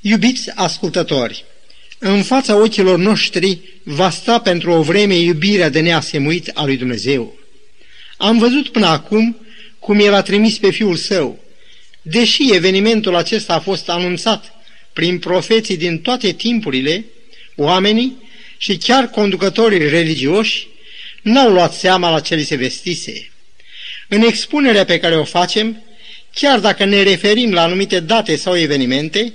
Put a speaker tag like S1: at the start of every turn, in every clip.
S1: Iubiți ascultători, în fața ochilor noștri va sta pentru o vreme iubirea de neasemuit a lui Dumnezeu. Am văzut până acum cum El a trimis pe Fiul Său. Deși evenimentul acesta a fost anunțat prin profeții din toate timpurile, oamenii și chiar conducătorii religioși n-au luat seama la ce li se vestise. În expunerea pe care o facem, chiar dacă ne referim la anumite date sau evenimente,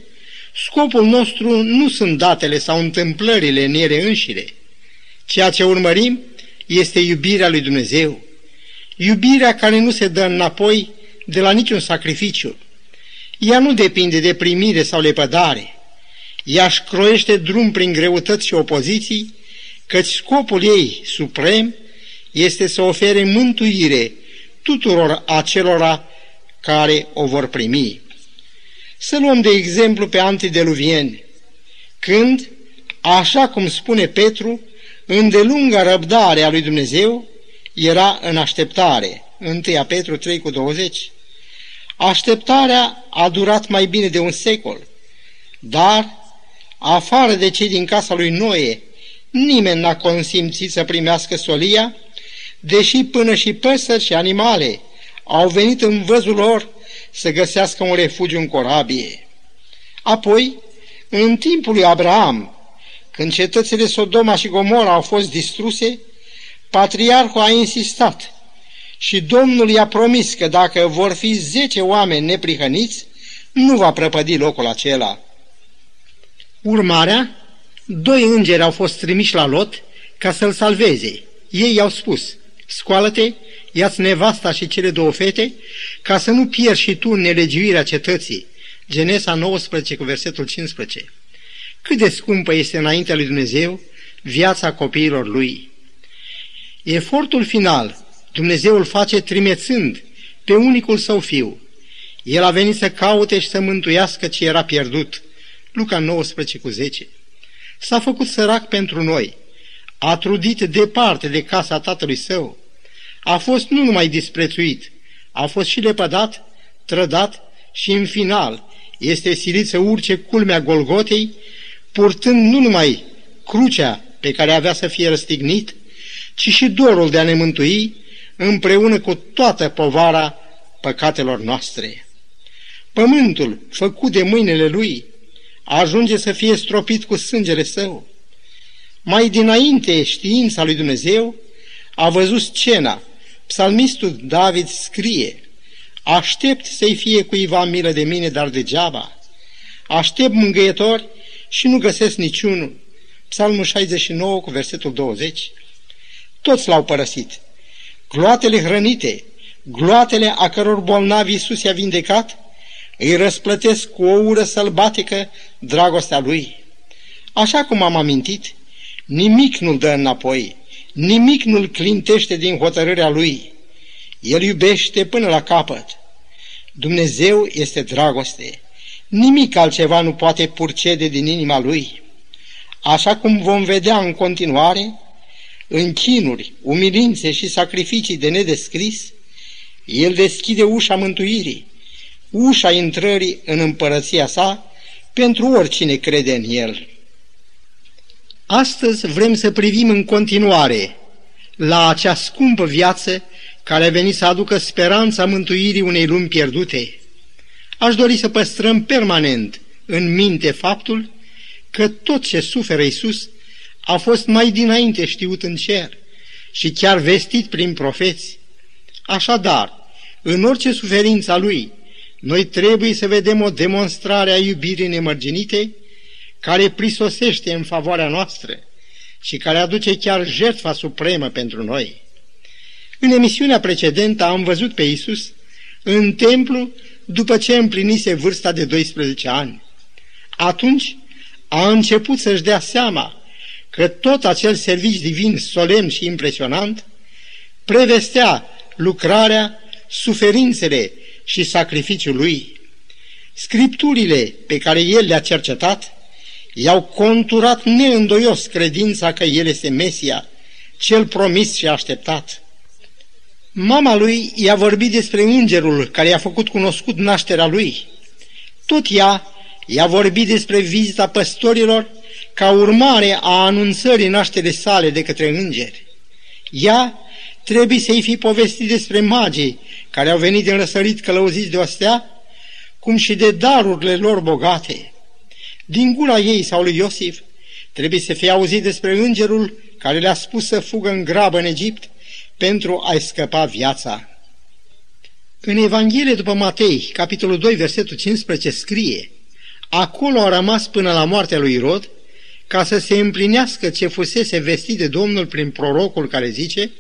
S1: scopul nostru nu sunt datele sau întâmplările în ele înșire. Ceea ce urmărim este iubirea lui Dumnezeu. Iubirea care nu se dă înapoi de la niciun sacrificiu. Ea nu depinde de primire sau lepădare. Ea își croiește drum prin greutăți și opoziții, căci scopul ei suprem este să ofere mântuire tuturor acelora care o vor primi. Să luăm de exemplu pe antideluvieni, când, așa cum spune Petru, îndelunga răbdare a lui Dumnezeu era în așteptare. 1 Petru 3 cu 20. Așteptarea a durat mai bine de un secol, dar, afară de cei din casa lui Noe, nimeni n-a consimțit să primească solia, deși până și păsări și animale au venit în văzul lor să găsească un refugiu în corabie. Apoi, în timpul lui Abraham, când cetățile Sodoma și Gomora au fost distruse, patriarhul a insistat și Domnul i-a promis că dacă vor fi zece oameni neprihăniți, nu va prăpădi locul acela. Urmarea, doi îngeri au fost trimiși la Lot ca să-l salveze. Ei i-au spus, scoală-te, ia-ți nevasta și cele două fete, ca să nu pierzi și tu nelegiuirea cetății. Genesa 19 cu versetul 15. Cât de scumpă este înaintea lui Dumnezeu viața copiilor lui. Efortul final Dumnezeu îl face trimețând pe unicul său fiu. El a venit să caute și să mântuiască ce era pierdut. Luca 19 cu 10. S-a făcut sărac pentru noi. A trudit departe de casa tatălui său. A fost nu numai disprețuit, a fost și lepădat, trădat și în final este silit să urce culmea Golgotei, purtând nu numai crucea pe care avea să fie răstignit, ci și dorul de a ne mântui împreună cu toată povara păcatelor noastre. Pământul, făcut de mâinile lui, ajunge să fie stropit cu sângele său. Mai dinainte știința lui Dumnezeu a văzut scena. Psalmistul David scrie, Aștept să-i fie cuiva milă de mine, dar degeaba. Aștept mângâietori și nu găsesc niciunul. Psalmul 69 cu versetul 20. Toți l-au părăsit gloatele hrănite, gloatele a căror bolnavi Iisus i-a vindecat, îi răsplătesc cu o ură sălbatică dragostea lui. Așa cum am amintit, nimic nu-l dă înapoi, nimic nu-l clintește din hotărârea lui. El iubește până la capăt. Dumnezeu este dragoste. Nimic altceva nu poate purcede din inima lui. Așa cum vom vedea în continuare, în chinuri, umilințe și sacrificii de nedescris, El deschide ușa mântuirii, ușa intrării în împărăția sa pentru oricine crede în El. Astăzi vrem să privim în continuare la acea scumpă viață care a venit să aducă speranța mântuirii unei lumi pierdute. Aș dori să păstrăm permanent în minte faptul că tot ce suferă Iisus a fost mai dinainte știut în cer și chiar vestit prin profeți. Așadar, în orice suferință a lui, noi trebuie să vedem o demonstrare a iubirii nemărginite care prisosește în favoarea noastră și care aduce chiar jertfa supremă pentru noi. În emisiunea precedentă am văzut pe Isus în templu după ce împlinise vârsta de 12 ani. Atunci a început să-și dea seama că tot acel serviciu divin solemn și impresionant prevestea lucrarea, suferințele și sacrificiul lui. Scripturile pe care el le-a cercetat i-au conturat neîndoios credința că el este Mesia, cel promis și așteptat. Mama lui i-a vorbit despre îngerul care i-a făcut cunoscut nașterea lui. Tot ea i-a vorbit despre vizita păstorilor ca urmare a anunțării nașterii sale de către îngeri. Ea trebuie să-i fi povestit despre magii care au venit din răsărit călăuziți de ostea, cum și de darurile lor bogate. Din gura ei sau lui Iosif trebuie să fie auzit despre îngerul care le-a spus să fugă în grabă în Egipt pentru a-i scăpa viața. În Evanghelie după Matei, capitolul 2, versetul 15, scrie Acolo a rămas până la moartea lui Irod, ca să se împlinească ce fusese vestit de Domnul prin prorocul care zice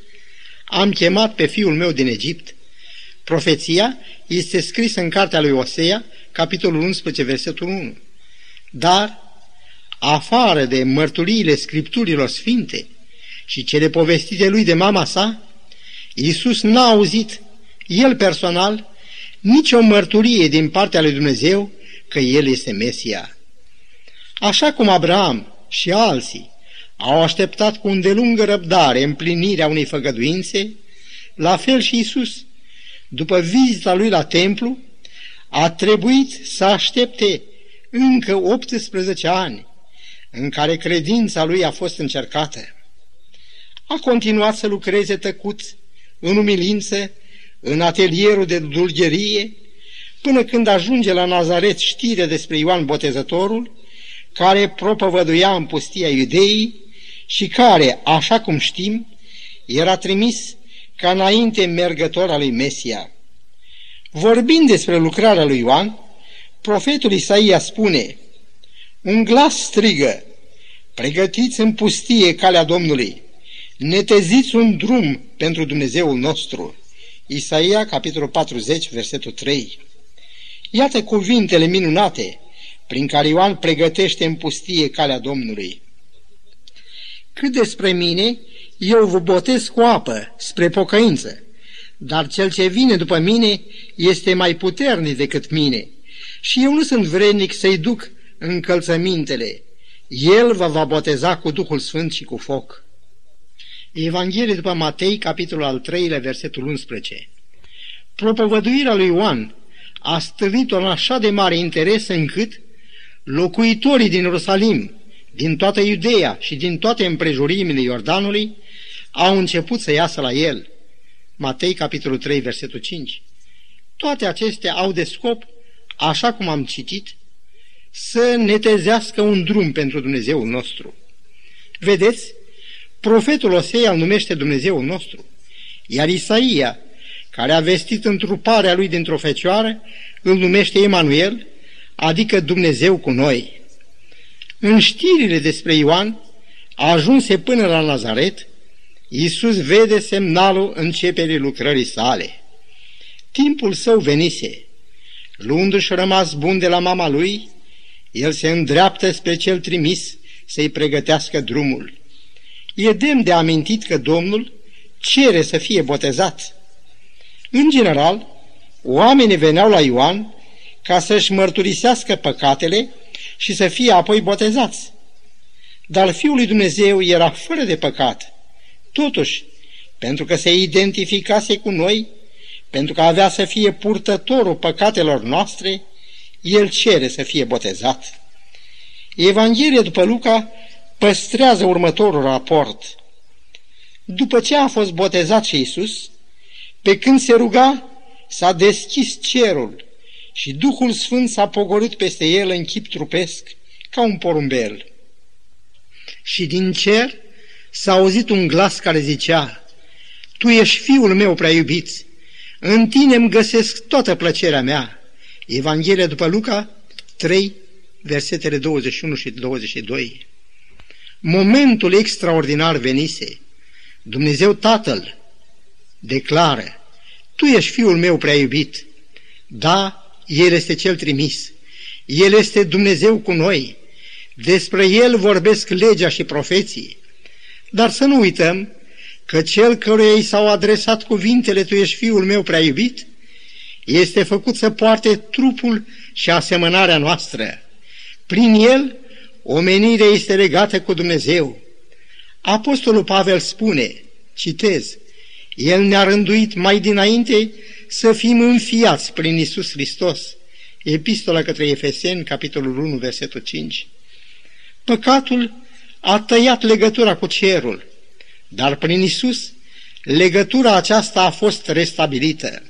S1: Am chemat pe fiul meu din Egipt. Profeția este scrisă în cartea lui Osea, capitolul 11, versetul 1. Dar, afară de mărturiile scripturilor sfinte și cele povestite lui de mama sa, Iisus n-a auzit, el personal, nicio mărturie din partea lui Dumnezeu că El este Mesia. Așa cum Abraham și alții au așteptat cu îndelungă răbdare împlinirea unei făgăduințe, la fel și Isus, după vizita lui la templu, a trebuit să aștepte încă 18 ani în care credința lui a fost încercată. A continuat să lucreze tăcut, în umilință, în atelierul de dulgherie, până când ajunge la Nazaret știre despre Ioan Botezătorul, care propovăduia în pustia iudeii și care, așa cum știm, era trimis ca înainte mergător al lui Mesia. Vorbind despre lucrarea lui Ioan, profetul Isaia spune, un glas strigă, pregătiți în pustie calea Domnului, neteziți un drum pentru Dumnezeul nostru. Isaia, capitolul 40, versetul 3. Iată cuvintele minunate prin care Ioan pregătește în pustie calea Domnului. Cât despre mine, eu vă botez cu apă spre pocăință, dar cel ce vine după mine este mai puternic decât mine și eu nu sunt vrednic să-i duc încălțămintele. El vă va boteza cu Duhul Sfânt și cu foc. Evanghelie după Matei, capitolul al 3 versetul 11. Propovăduirea lui Ioan a stârnit un așa de mare interes încât locuitorii din Ierusalim, din toată Iudeea și din toate împrejurimile Iordanului au început să iasă la el. Matei, capitolul 3, versetul 5. Toate acestea au de scop, așa cum am citit, să netezească un drum pentru Dumnezeul nostru. Vedeți, profetul Osea îl numește Dumnezeul nostru, iar Isaia, care a vestit întruparea lui dintr-o fecioară, îl numește Emanuel, adică Dumnezeu cu noi. În știrile despre Ioan, ajunse până la Nazaret, Iisus vede semnalul începerii lucrării sale. Timpul său venise. Luându-și rămas bun de la mama lui, el se îndreaptă spre cel trimis să-i pregătească drumul. E demn de amintit că Domnul cere să fie botezat. În general, oamenii veneau la Ioan ca să-și mărturisească păcatele și să fie apoi botezați. Dar Fiul lui Dumnezeu era fără de păcat. Totuși, pentru că se identificase cu noi, pentru că avea să fie purtătorul păcatelor noastre, el cere să fie botezat. Evanghelia după Luca păstrează următorul raport. După ce a fost botezat și Isus, pe când se ruga, s-a deschis cerul și Duhul Sfânt s-a pogorât peste el în chip trupesc, ca un porumbel. Și din cer s-a auzit un glas care zicea, Tu ești fiul meu prea iubit, în tine îmi găsesc toată plăcerea mea. Evanghelia după Luca 3, versetele 21 și 22. Momentul extraordinar venise. Dumnezeu Tatăl declară, Tu ești fiul meu prea iubit. Da, El este cel trimis. El este Dumnezeu cu noi. Despre El vorbesc legea și profeții. Dar să nu uităm că cel căruia i s-au adresat cuvintele Tu ești fiul meu prea iubit, este făcut să poarte trupul și asemănarea noastră. Prin el, omenirea este legată cu Dumnezeu. Apostolul Pavel spune, citez, El ne-a rânduit mai dinainte să fim înfiați prin Isus Hristos. Epistola către Efeseni, capitolul 1, versetul 5. Păcatul a tăiat legătura cu cerul, dar prin Isus legătura aceasta a fost restabilită.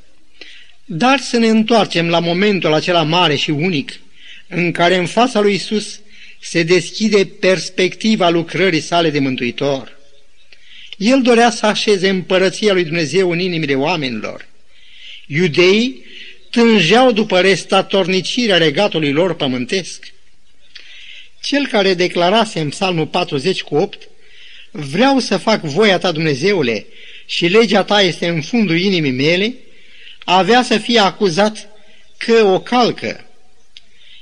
S1: Dar să ne întoarcem la momentul acela mare și unic, în care în fața lui Isus se deschide perspectiva lucrării sale de mântuitor. El dorea să așeze împărăția lui Dumnezeu în inimile oamenilor. Iudeii tângeau după restatornicirea regatului lor pământesc. Cel care declarase în psalmul 40 cu 8, Vreau să fac voia ta, Dumnezeule, și legea ta este în fundul inimii mele, avea să fie acuzat că o calcă.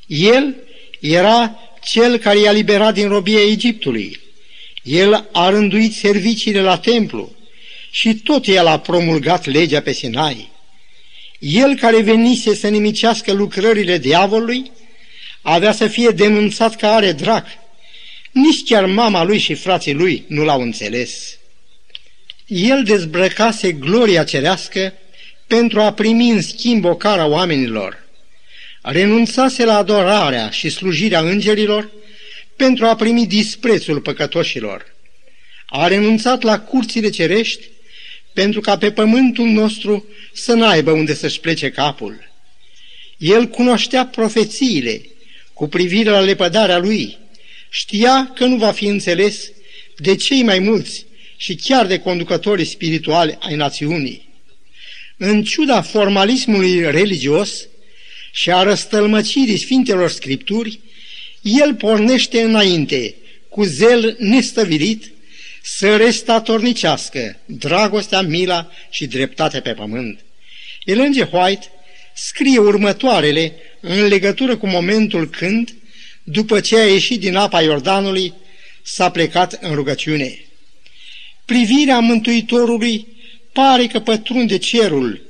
S1: El era cel care i-a liberat din robia Egiptului. El a rânduit serviciile la templu și tot el a promulgat legea pe Sinai. El care venise să nimicească lucrările diavolului, avea să fie denunțat că are drac. Nici chiar mama lui și frații lui nu l-au înțeles. El dezbrăcase gloria cerească pentru a primi în schimb o cara oamenilor. Renunțase la adorarea și slujirea îngerilor pentru a primi disprețul păcătoșilor. A renunțat la curțile cerești pentru ca pe pământul nostru să n-aibă unde să-și plece capul. El cunoștea profețiile cu privire la lepădarea lui, știa că nu va fi înțeles de cei mai mulți și chiar de conducătorii spirituali ai națiunii. În ciuda formalismului religios și a răstălmăcirii Sfintelor Scripturi, el pornește înainte, cu zel nestăvilit, să restatornicească dragostea, mila și dreptatea pe pământ. Ellen White scrie următoarele în legătură cu momentul când, după ce a ieșit din apa Iordanului, s-a plecat în rugăciune. Privirea Mântuitorului pare că pătrunde cerul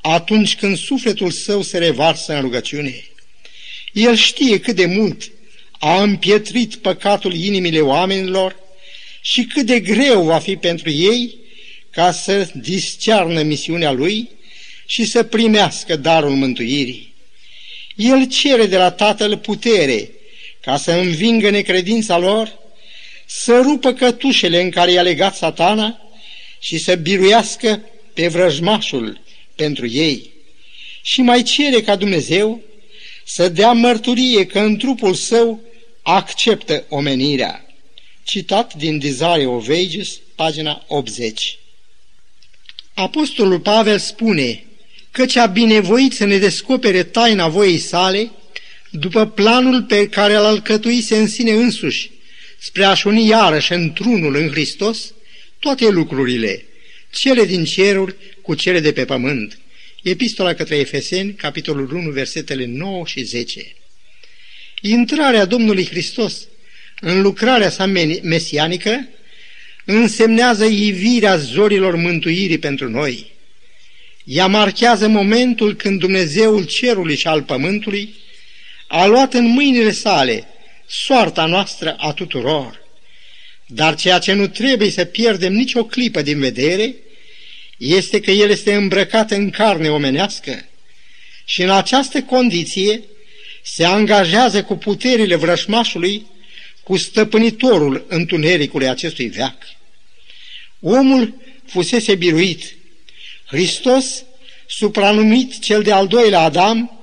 S1: atunci când sufletul său se revarsă în rugăciune. El știe cât de mult a împietrit păcatul inimile oamenilor și cât de greu va fi pentru ei ca să discearnă misiunea lui și să primească darul mântuirii. El cere de la Tatăl putere ca să învingă necredința lor, să rupă cătușele în care i-a legat satana și să biruiască pe vrăjmașul pentru ei. Și mai cere ca Dumnezeu să dea mărturie că în trupul său acceptă omenirea. Citat din Desire of Ages, pagina 80. Apostolul Pavel spune că cea binevoit să ne descopere taina voii sale după planul pe care l alcătuise în sine însuși, spre a-și uni iarăși într-unul în Hristos toate lucrurile, cele din ceruri cu cele de pe pământ. Epistola către Efeseni, capitolul 1, versetele 9 și 10. Intrarea Domnului Hristos în lucrarea sa mesianică însemnează ivirea zorilor mântuirii pentru noi. Ea marchează momentul când Dumnezeul cerului și al pământului a luat în mâinile sale soarta noastră a tuturor. Dar ceea ce nu trebuie să pierdem nicio clipă din vedere este că El este îmbrăcat în carne omenească și în această condiție se angajează cu puterile vrășmașului, cu stăpânitorul întunericului acestui veac. Omul fusese biruit. Hristos, supranumit cel de-al doilea Adam,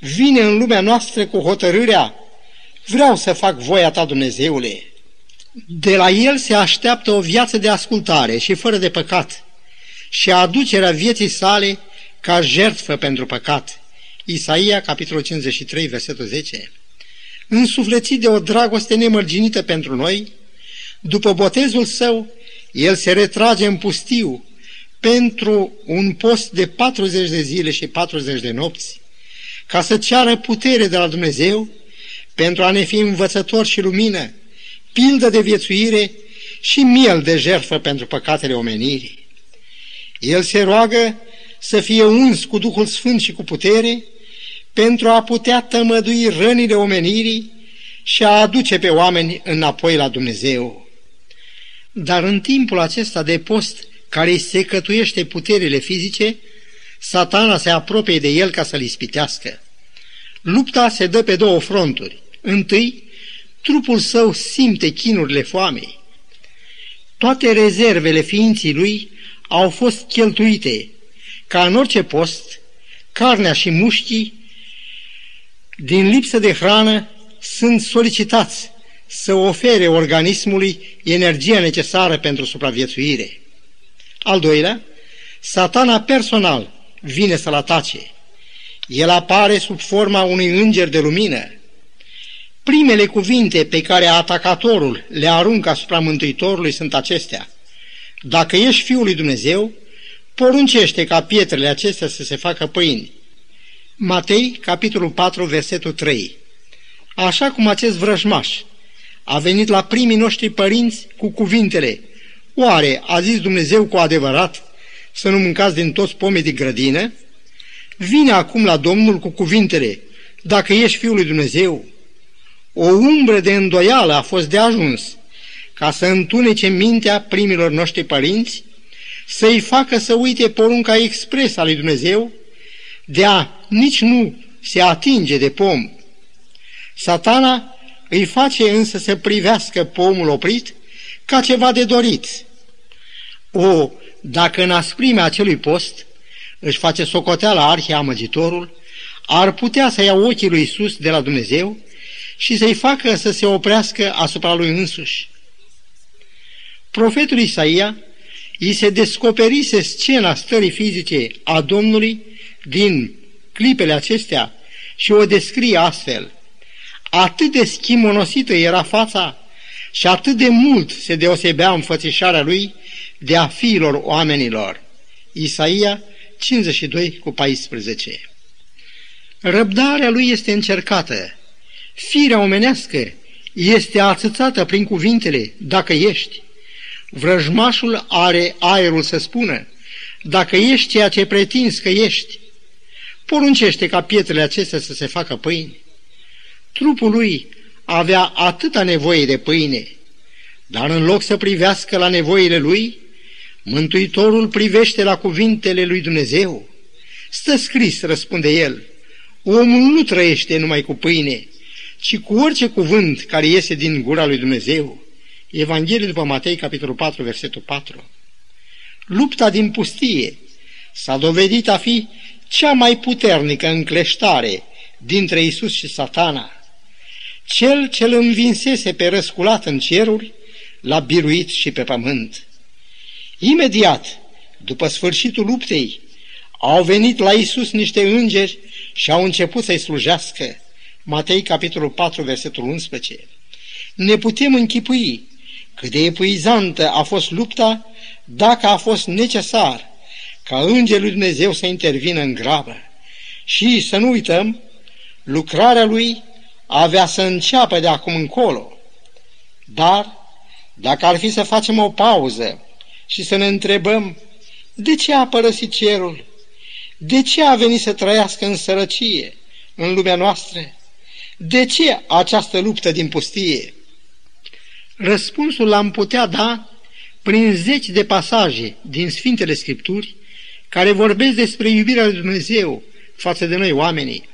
S1: vine în lumea noastră cu hotărârea Vreau să fac voia ta, Dumnezeule. De la el se așteaptă o viață de ascultare și fără de păcat și aducerea vieții sale ca jertfă pentru păcat. Isaia, capitolul 53, versetul 10. Însuflețit de o dragoste nemărginită pentru noi, după botezul său, el se retrage în pustiu pentru un post de 40 de zile și 40 de nopți, ca să ceară putere de la Dumnezeu pentru a ne fi învățător și lumină, pildă de viețuire și miel de jertfă pentru păcatele omenirii. El se roagă să fie uns cu Duhul Sfânt și cu putere, pentru a putea tămădui rănile omenirii și a aduce pe oameni înapoi la Dumnezeu. Dar în timpul acesta de post care îi secătuiește puterile fizice, satana se apropie de el ca să-l ispitească. Lupta se dă pe două fronturi. Întâi, trupul său simte chinurile foamei. Toate rezervele ființii lui au fost cheltuite, ca în orice post, carnea și mușchii, din lipsă de hrană, sunt solicitați să ofere organismului energia necesară pentru supraviețuire. Al doilea, satana personal vine să-l atace. El apare sub forma unui înger de lumină. Primele cuvinte pe care atacatorul le aruncă asupra Mântuitorului sunt acestea. Dacă ești Fiul lui Dumnezeu, poruncește ca pietrele acestea să se facă pâini. Matei, capitolul 4, versetul 3 Așa cum acest vrăjmaș a venit la primii noștri părinți cu cuvintele Oare a zis Dumnezeu cu adevărat să nu mâncați din toți pomii de grădină? Vine acum la Domnul cu cuvintele Dacă ești Fiul lui Dumnezeu, o umbră de îndoială a fost de ajuns ca să întunece mintea primilor noștri părinți, să-i facă să uite porunca expres a lui Dumnezeu de a nici nu se atinge de pom. Satana îi face însă să privească pomul oprit ca ceva de dorit. O, dacă în asprimea acelui post își face socoteala arhiamăgitorul, ar putea să ia ochii lui Isus de la Dumnezeu și să-i facă să se oprească asupra lui însuși. Profetul Isaia îi se descoperise scena stării fizice a Domnului din clipele acestea și o descrie astfel. Atât de schimonosită era fața și atât de mult se deosebea înfățișarea lui de a fiilor oamenilor. Isaia 52 cu 14 Răbdarea lui este încercată. Firea omenească este atâțată prin cuvintele, dacă ești. Vrăjmașul are aerul să spună, dacă ești ceea ce pretinzi că ești, poruncește ca pietrele acestea să se facă pâine. Trupul lui avea atâta nevoie de pâine, dar în loc să privească la nevoile lui, Mântuitorul privește la cuvintele lui Dumnezeu. Stă scris, răspunde el, omul nu trăiește numai cu pâine, ci cu orice cuvânt care iese din gura lui Dumnezeu. Evanghelie după Matei, capitolul 4, versetul 4. Lupta din pustie s-a dovedit a fi cea mai puternică încleștare dintre Isus și satana. Cel ce îl învinsese pe răsculat în ceruri, l-a biruit și pe pământ. Imediat, după sfârșitul luptei, au venit la Isus niște îngeri și au început să-i slujească. Matei, capitolul 4, versetul 11. Ne putem închipui cât de epuizantă a fost lupta dacă a fost necesar ca Îngerul lui Dumnezeu să intervină în grabă. Și să nu uităm, lucrarea lui avea să înceapă de acum încolo. Dar, dacă ar fi să facem o pauză și să ne întrebăm de ce a părăsit cerul, de ce a venit să trăiască în sărăcie, în lumea noastră, de ce această luptă din pustie? Răspunsul l-am putea da prin zeci de pasaje din Sfintele Scripturi care vorbesc despre iubirea lui Dumnezeu față de noi oamenii.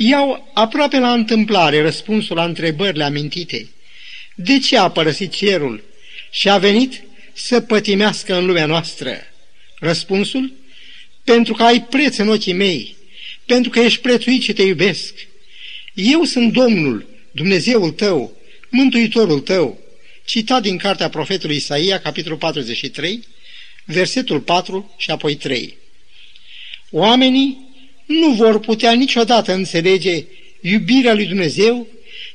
S1: Iau aproape la întâmplare răspunsul la întrebările amintite. De ce a părăsit cerul și a venit să pătimească în lumea noastră? Răspunsul? Pentru că ai preț în ochii mei, pentru că ești prețuit și te iubesc. Eu sunt Domnul, Dumnezeul tău, Mântuitorul tău citat din cartea profetului Isaia, capitolul 43, versetul 4 și apoi 3. Oamenii nu vor putea niciodată înțelege iubirea lui Dumnezeu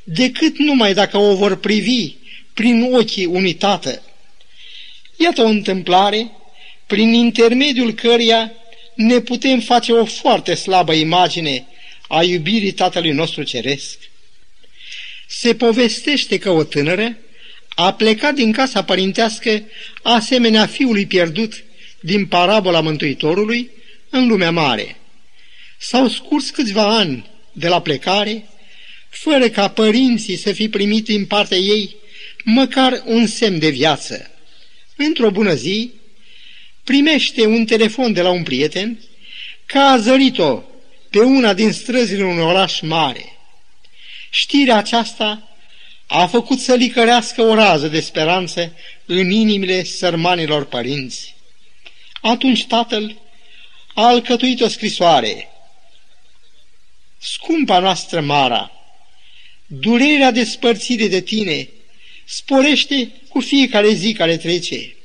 S1: decât numai dacă o vor privi prin ochii unui tată. Iată o întâmplare prin intermediul căreia ne putem face o foarte slabă imagine a iubirii Tatălui nostru Ceresc. Se povestește că o tânără a plecat din casa părintească asemenea fiului pierdut din parabola Mântuitorului în lumea mare. S-au scurs câțiva ani de la plecare, fără ca părinții să fi primit din partea ei măcar un semn de viață. Într-o bună zi, primește un telefon de la un prieten că a zărit-o pe una din străzile unui oraș mare. Știrea aceasta a făcut să licărească o rază de speranță în inimile sărmanilor părinți. Atunci tatăl a alcătuit o scrisoare. Scumpa noastră Mara, durerea despărțire de tine sporește cu fiecare zi care trece.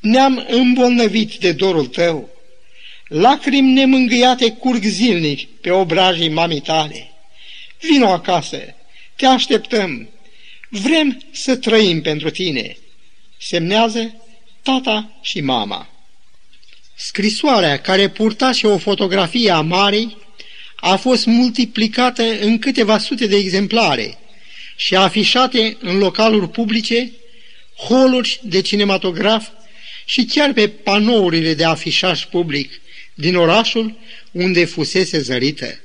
S1: Ne-am îmbolnăvit de dorul tău. Lacrimi nemângâiate curg zilnic pe obrajii mamei tale. Vino acasă, te așteptăm, vrem să trăim pentru tine. Semnează tata și mama. Scrisoarea care purta și o fotografie a Marei a fost multiplicată în câteva sute de exemplare și afișate în localuri publice, holuri de cinematograf și chiar pe panourile de afișaj public din orașul unde fusese zărită.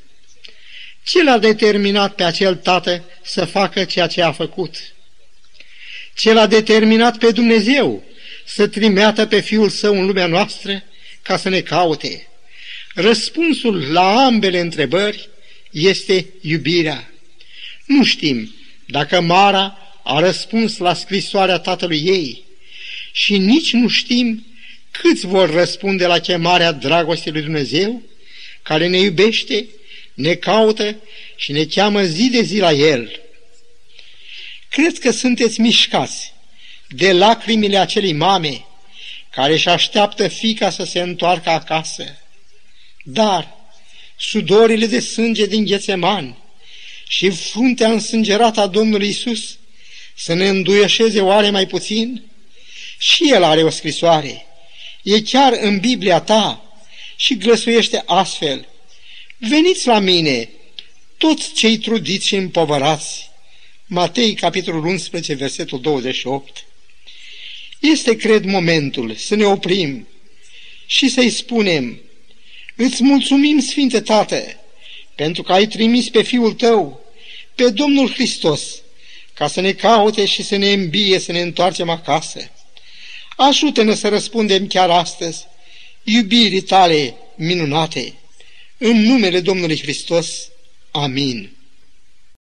S1: Ce l-a determinat pe acel tată să facă ceea ce a făcut? Ce l-a determinat pe Dumnezeu să trimeată pe Fiul Său în lumea noastră ca să ne caute? Răspunsul la ambele întrebări este iubirea. Nu știm dacă Mara a răspuns la scrisoarea tatălui ei și nici nu știm câți vor răspunde la chemarea dragostei lui Dumnezeu, care ne iubește, ne caută și ne cheamă zi de zi la El. Cred că sunteți mișcați de lacrimile acelei mame care își așteaptă fica să se întoarcă acasă. Dar sudorile de sânge din Ghețeman și fruntea însângerată a Domnului Isus să ne înduieșeze oare mai puțin? Și el are o scrisoare. E chiar în Biblia ta și glăsuiește astfel. Veniți la mine, toți cei trudiți și împovărați. Matei, capitolul 11, versetul 28. Este, cred, momentul să ne oprim și să-i spunem, Îți mulțumim, Sfinte Tată, pentru că ai trimis pe Fiul Tău, pe Domnul Hristos, ca să ne caute și să ne îmbie să ne întoarcem acasă. Ajută-ne să răspundem chiar astăzi iubirii tale minunate. În numele Domnului Hristos. Amin.